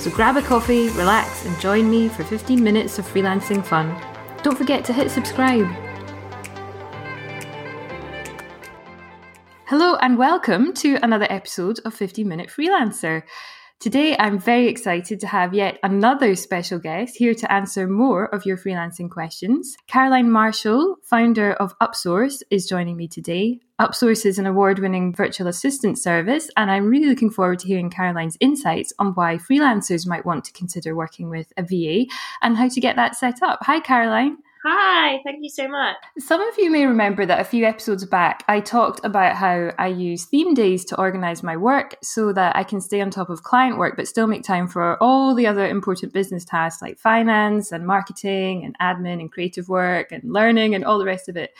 So grab a coffee, relax, and join me for 15 minutes of freelancing fun. Don't forget to hit subscribe. Hello, and welcome to another episode of 15 Minute Freelancer. Today, I'm very excited to have yet another special guest here to answer more of your freelancing questions. Caroline Marshall, founder of Upsource, is joining me today. Upsource is an award winning virtual assistant service, and I'm really looking forward to hearing Caroline's insights on why freelancers might want to consider working with a VA and how to get that set up. Hi, Caroline. Hi, thank you so much. Some of you may remember that a few episodes back, I talked about how I use theme days to organize my work so that I can stay on top of client work, but still make time for all the other important business tasks like finance and marketing and admin and creative work and learning and all the rest of it.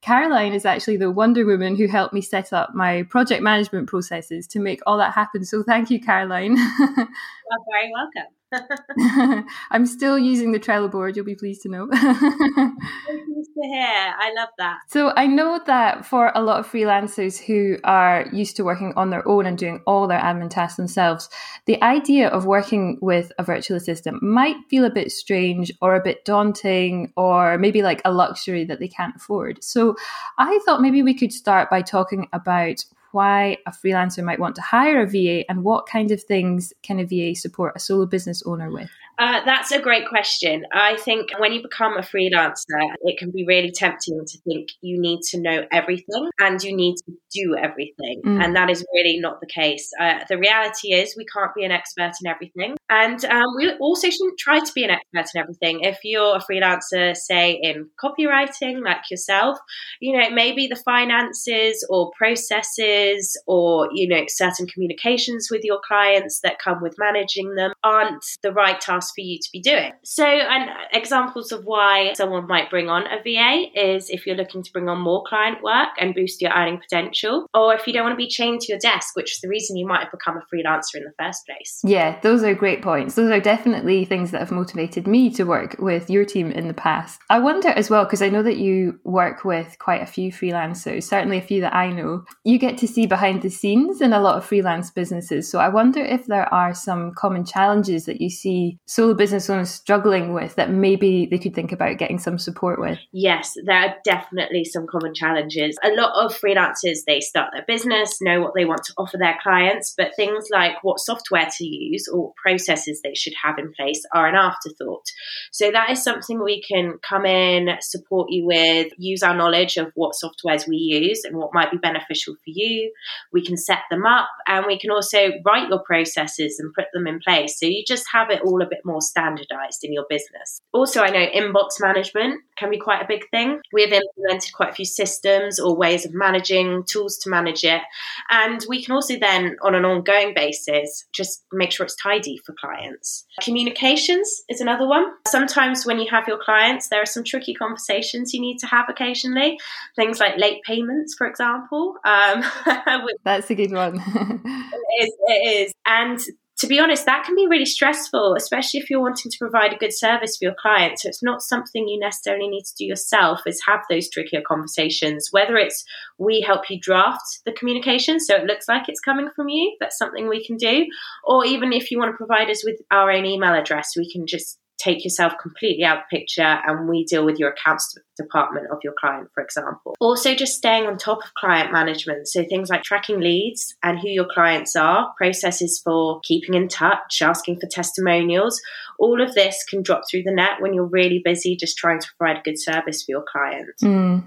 Caroline is actually the Wonder Woman who helped me set up my project management processes to make all that happen. So thank you, Caroline. You're very welcome. I'm still using the Trello board, you'll be pleased to know. pleased to hear. I love that. So I know that for a lot of freelancers who are used to working on their own and doing all their admin tasks themselves, the idea of working with a virtual assistant might feel a bit strange or a bit daunting or maybe like a luxury that they can't afford. So I thought maybe we could start by talking about why a freelancer might want to hire a VA and what kind of things can a VA support a solo business owner with? Uh, that's a great question. I think when you become a freelancer, it can be really tempting to think you need to know everything and you need to do everything. Mm. And that is really not the case. Uh, the reality is, we can't be an expert in everything. And um, we also shouldn't try to be an expert in everything. If you're a freelancer, say in copywriting, like yourself, you know, maybe the finances or processes or, you know, certain communications with your clients that come with managing them aren't the right task for you to be doing. So, and examples of why someone might bring on a VA is if you're looking to bring on more client work and boost your earning potential, or if you don't want to be chained to your desk, which is the reason you might have become a freelancer in the first place. Yeah, those are great points. Those are definitely things that have motivated me to work with your team in the past. I wonder as well, because I know that you work with quite a few freelancers, certainly a few that I know, you get to see behind the scenes in a lot of freelance businesses. So I wonder if there are some common challenges that you see solo business owners struggling with that maybe they could think about getting some support with? Yes, there are definitely some common challenges. A lot of freelancers, they start their business, know what they want to offer their clients, but things like what software to use or processes they should have in place are an afterthought. So that is something we can come in, support you with, use our knowledge of what softwares we use and what might be beneficial for you. We can set them up and we can also write your processes and put them in place. So you just have it all a bit more standardized in your business. Also, I know inbox management can be quite a big thing. We've implemented quite a few systems or ways of managing, tools to manage it. And we can also then, on an ongoing basis, just make sure it's tidy for clients. Communications is another one. Sometimes when you have your clients, there are some tricky conversations you need to have occasionally. Things like late payments, for example. Um, That's a good one. it is. It is. And to be honest, that can be really stressful, especially if you're wanting to provide a good service for your clients. So it's not something you necessarily need to do yourself, is have those trickier conversations. Whether it's we help you draft the communication so it looks like it's coming from you, that's something we can do. Or even if you want to provide us with our own email address, we can just take yourself completely out of the picture and we deal with your accounts department of your client, for example. Also, just staying on top of client management. So, things like tracking leads and who your clients are, processes for keeping in touch, asking for testimonials. All of this can drop through the net when you're really busy just trying to provide a good service for your clients. Mm.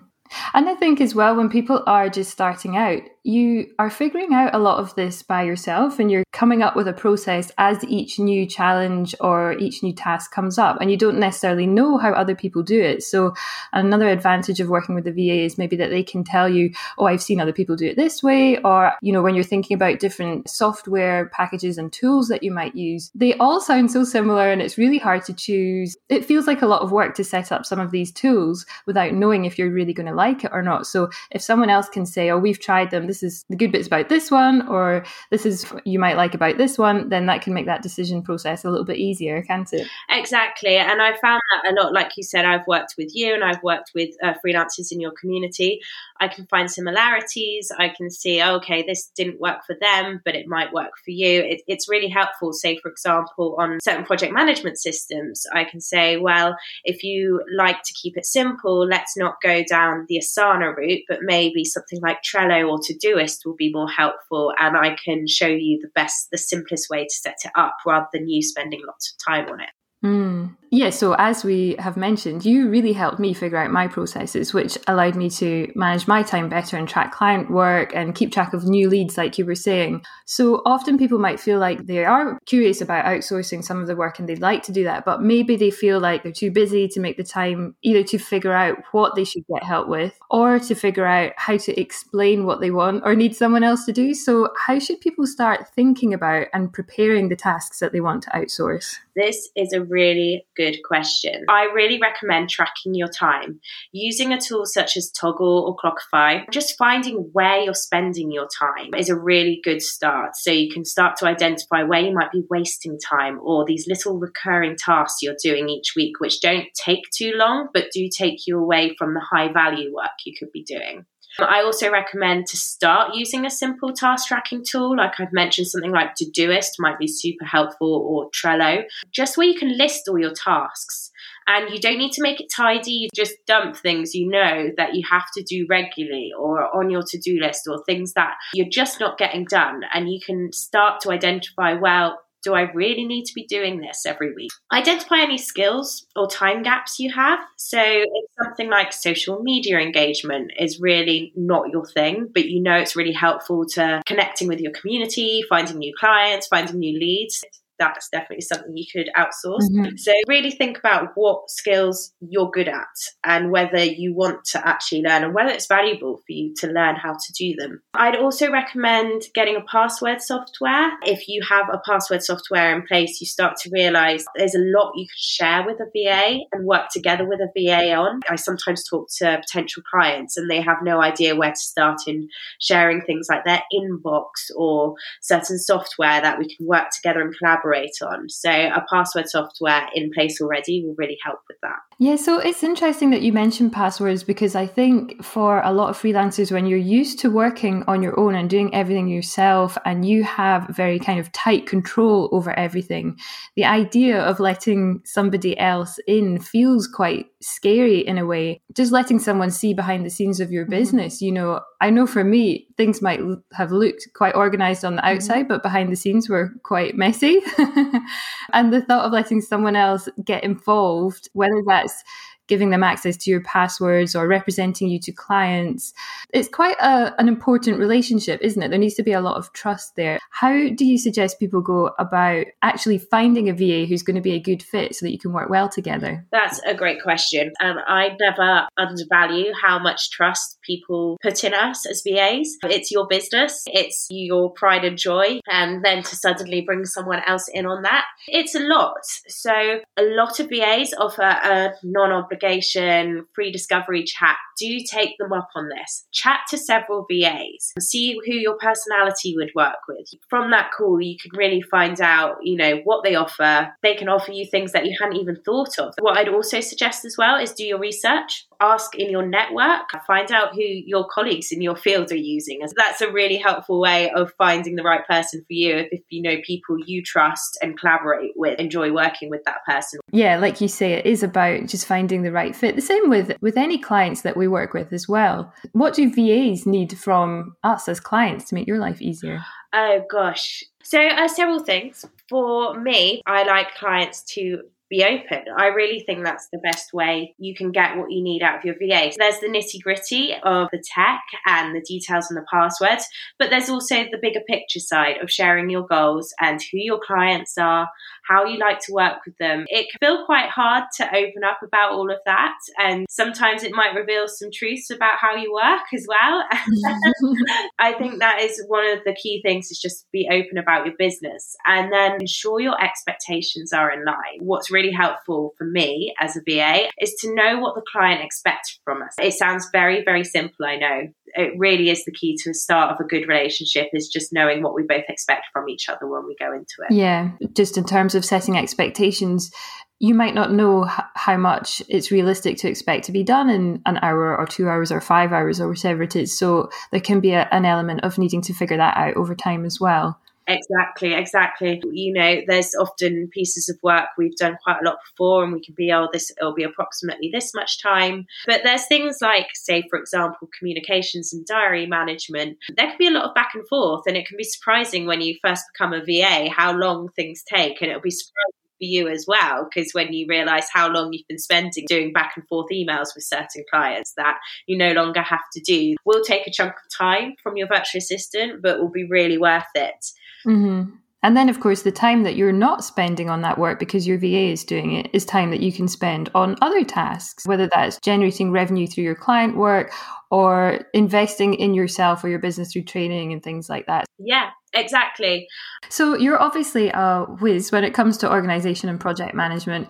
And I think as well, when people are just starting out, you are figuring out a lot of this by yourself and you're coming up with a process as each new challenge or each new task comes up. And you don't necessarily know how other people do it. So, another advantage of working with the VA is maybe that they can tell you, oh, I've seen other people do it this way. Or, you know, when you're thinking about different software packages and tools that you might use, they all sound so similar and it's really hard to choose. It feels like a lot of work to set up some of these tools without knowing if you're really going to like it or not. So, if someone else can say, oh, we've tried them, this is the good bits about this one, or this is you might like about this one, then that can make that decision process a little bit easier, can't it? Exactly. And I found that a lot, like you said, I've worked with you and I've worked with uh, freelancers in your community. I can find similarities. I can see, oh, okay, this didn't work for them, but it might work for you. It, it's really helpful. Say, for example, on certain project management systems, I can say, well, if you like to keep it simple, let's not go down the Asana route, but maybe something like Trello or Todoist will be more helpful. And I can show you the best, the simplest way to set it up rather than you spending lots of time on it. Mm. Yeah, so as we have mentioned, you really helped me figure out my processes, which allowed me to manage my time better and track client work and keep track of new leads, like you were saying. So often people might feel like they are curious about outsourcing some of the work and they'd like to do that, but maybe they feel like they're too busy to make the time either to figure out what they should get help with or to figure out how to explain what they want or need someone else to do. So, how should people start thinking about and preparing the tasks that they want to outsource? This is a really good question. I really recommend tracking your time using a tool such as Toggl or Clockify. Just finding where you're spending your time is a really good start. So you can start to identify where you might be wasting time or these little recurring tasks you're doing each week, which don't take too long, but do take you away from the high value work you could be doing. I also recommend to start using a simple task tracking tool. Like I've mentioned, something like Todoist might be super helpful or Trello, just where you can list all your tasks. And you don't need to make it tidy, you just dump things you know that you have to do regularly or on your to do list or things that you're just not getting done. And you can start to identify, well, do I really need to be doing this every week? Identify any skills or time gaps you have. So, if something like social media engagement is really not your thing, but you know it's really helpful to connecting with your community, finding new clients, finding new leads, that's definitely something you could outsource. Mm-hmm. So really think about what skills you're good at and whether you want to actually learn and whether it's valuable for you to learn how to do them. I'd also recommend getting a password software. If you have a password software in place, you start to realize there's a lot you can share with a VA and work together with a VA on. I sometimes talk to potential clients and they have no idea where to start in sharing things like their inbox or certain software that we can work together and collaborate operate on. So a password software in place already will really help with that. Yeah, so it's interesting that you mentioned passwords because I think for a lot of freelancers, when you're used to working on your own and doing everything yourself and you have very kind of tight control over everything, the idea of letting somebody else in feels quite scary in a way. Just letting someone see behind the scenes of your mm-hmm. business, mm-hmm. you know, I know for me, things might have looked quite organized on the mm-hmm. outside, mm-hmm. but behind the scenes were quite messy. and the thought of letting someone else get involved, whether that's giving them access to your passwords or representing you to clients. It's quite a, an important relationship, isn't it? There needs to be a lot of trust there. How do you suggest people go about actually finding a VA who's going to be a good fit so that you can work well together? That's a great question. And I never undervalue how much trust people put in us as VAs. It's your business, it's your pride and joy. And then to suddenly bring someone else in on that, it's a lot. So a lot of VAs offer a non obligation free discovery chat, do take them up on this. Chat to several VAs, see who your personality would work with. From that call, you can really find out, you know, what they offer. They can offer you things that you hadn't even thought of. What I'd also suggest as well is do your research, ask in your network, find out who your colleagues in your field are using. That's a really helpful way of finding the right person for you if you know people you trust and collaborate with, enjoy working with that person. Yeah, like you say, it is about just finding the right fit. The same with with any clients that we work with as well. What do VAs need from us as clients to make your life easier? Oh gosh. So uh, several things. For me, I like clients to be open. I really think that's the best way you can get what you need out of your VA. So there's the nitty gritty of the tech and the details and the passwords, but there's also the bigger picture side of sharing your goals and who your clients are, how you like to work with them. It can feel quite hard to open up about all of that, and sometimes it might reveal some truths about how you work as well. I think that is one of the key things is just be open about your business and then ensure your expectations are in line. What's really really helpful for me as a VA is to know what the client expects from us. It sounds very, very simple, I know. It really is the key to a start of a good relationship is just knowing what we both expect from each other when we go into it. Yeah, just in terms of setting expectations, you might not know h- how much it's realistic to expect to be done in an hour or two hours or five hours or whatever it is. So there can be a, an element of needing to figure that out over time as well. Exactly, exactly. You know, there's often pieces of work we've done quite a lot before, and we can be, oh, this it'll be approximately this much time. But there's things like, say, for example, communications and diary management. There can be a lot of back and forth, and it can be surprising when you first become a VA how long things take, and it'll be surprising for you as well because when you realize how long you've been spending doing back and forth emails with certain clients that you no longer have to do will take a chunk of time from your virtual assistant but will be really worth it Mm-hmm. And then, of course, the time that you're not spending on that work because your VA is doing it is time that you can spend on other tasks, whether that's generating revenue through your client work or investing in yourself or your business through training and things like that. Yeah, exactly. So you're obviously a whiz when it comes to organization and project management.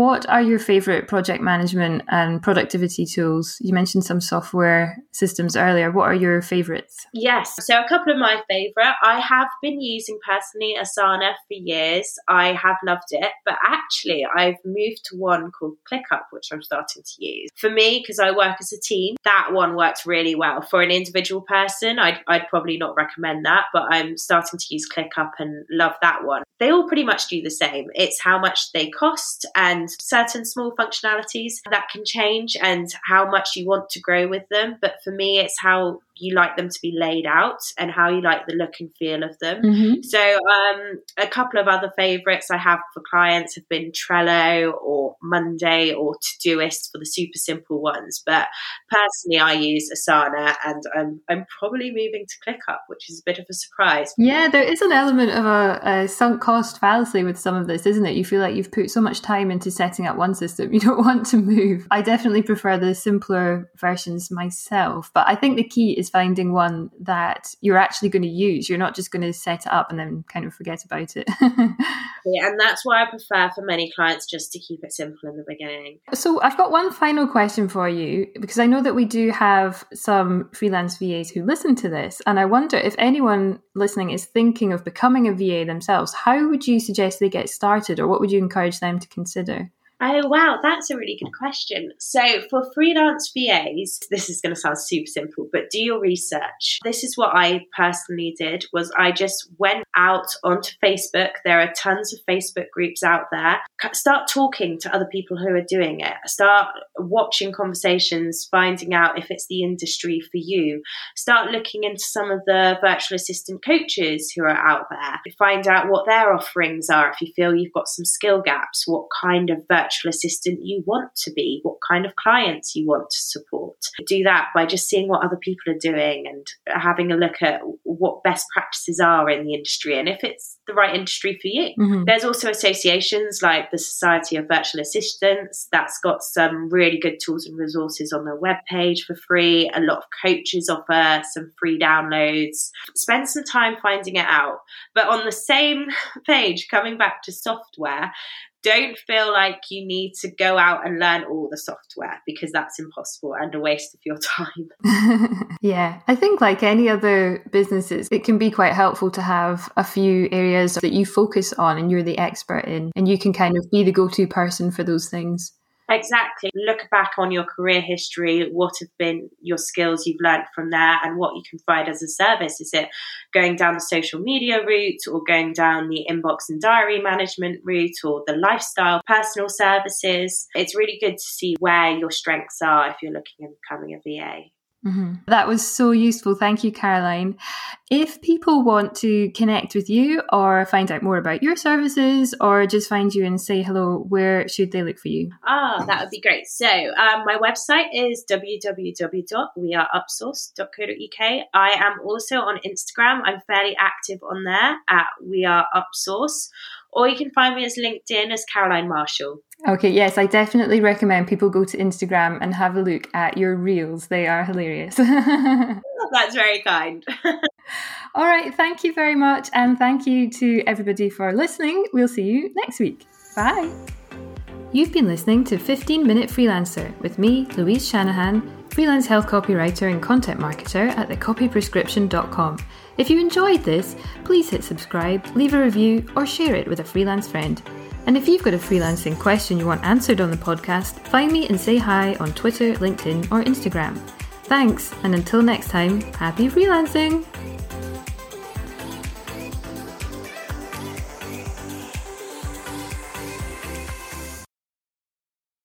What are your favorite project management and productivity tools? You mentioned some software systems earlier. What are your favorites? Yes, so a couple of my favorite. I have been using personally Asana for years. I have loved it, but actually, I've moved to one called ClickUp, which I'm starting to use. For me, because I work as a team, that one works really well. For an individual person, I'd, I'd probably not recommend that, but I'm starting to use ClickUp and love that one. They all pretty much do the same. It's how much they cost and certain small functionalities that can change and how much you want to grow with them. But for me, it's how you like them to be laid out and how you like the look and feel of them. Mm-hmm. So, um, a couple of other favorites I have for clients have been Trello or Monday or Todoist for the super simple ones. But personally, I use Asana and I'm, I'm probably moving to ClickUp, which is a bit of a surprise. Yeah, there is an element of a, a sunk cost fallacy with some of this, isn't it? You feel like you've put so much time into setting up one system, you don't want to move. I definitely prefer the simpler versions myself, but I think the key is finding one that you're actually going to use. You're not just going to set it up and then kind of forget about it. yeah, and that's why I prefer for many clients just to keep it simple in the beginning. So I've got one final question for you because I know that we do have some freelance VAs who listen to this, and I wonder if anyone listening is thinking of becoming a VA themselves, how would you suggest they get started, or what would you encourage them to consider? Oh, wow, that's a really good question. So, for freelance VAs, this is going to sound super simple, but do your research. This is what I personally did was I just went out onto Facebook. There are tons of Facebook groups out there. Start talking to other people who are doing it. Start watching conversations, finding out if it's the industry for you. Start looking into some of the virtual assistant coaches who are out there. Find out what their offerings are. If you feel you've got some skill gaps, what kind of virtual virtual assistant you want to be, what kind of clients you want to support. Do that by just seeing what other people are doing and having a look at what best practices are in the industry and if it's the right industry for you. Mm-hmm. There's also associations like the Society of Virtual Assistants that's got some really good tools and resources on their webpage for free. A lot of coaches offer some free downloads. Spend some time finding it out. But on the same page, coming back to software, don't feel like you need to go out and learn all the software because that's impossible and a waste of your time. yeah, I think like any other businesses, it can be quite helpful to have a few areas that you focus on and you're the expert in, and you can kind of be the go to person for those things. Exactly. Look back on your career history. What have been your skills you've learned from there and what you can provide as a service? Is it going down the social media route or going down the inbox and diary management route or the lifestyle personal services? It's really good to see where your strengths are if you're looking at becoming a VA. Mm-hmm. That was so useful. Thank you, Caroline. If people want to connect with you or find out more about your services or just find you and say hello, where should they look for you? Ah, that would be great. So, um, my website is www.weareupsource.co.uk. I am also on Instagram. I'm fairly active on there at We Are Upsource or you can find me as LinkedIn as Caroline Marshall. Okay, yes, I definitely recommend people go to Instagram and have a look at your reels. They are hilarious. That's very kind. All right, thank you very much. And thank you to everybody for listening. We'll see you next week. Bye. You've been listening to 15 Minute Freelancer with me, Louise Shanahan, freelance health copywriter and content marketer at thecopyprescription.com. If you enjoyed this, please hit subscribe, leave a review, or share it with a freelance friend. And if you've got a freelancing question you want answered on the podcast, find me and say hi on Twitter, LinkedIn, or Instagram. Thanks, and until next time, happy freelancing!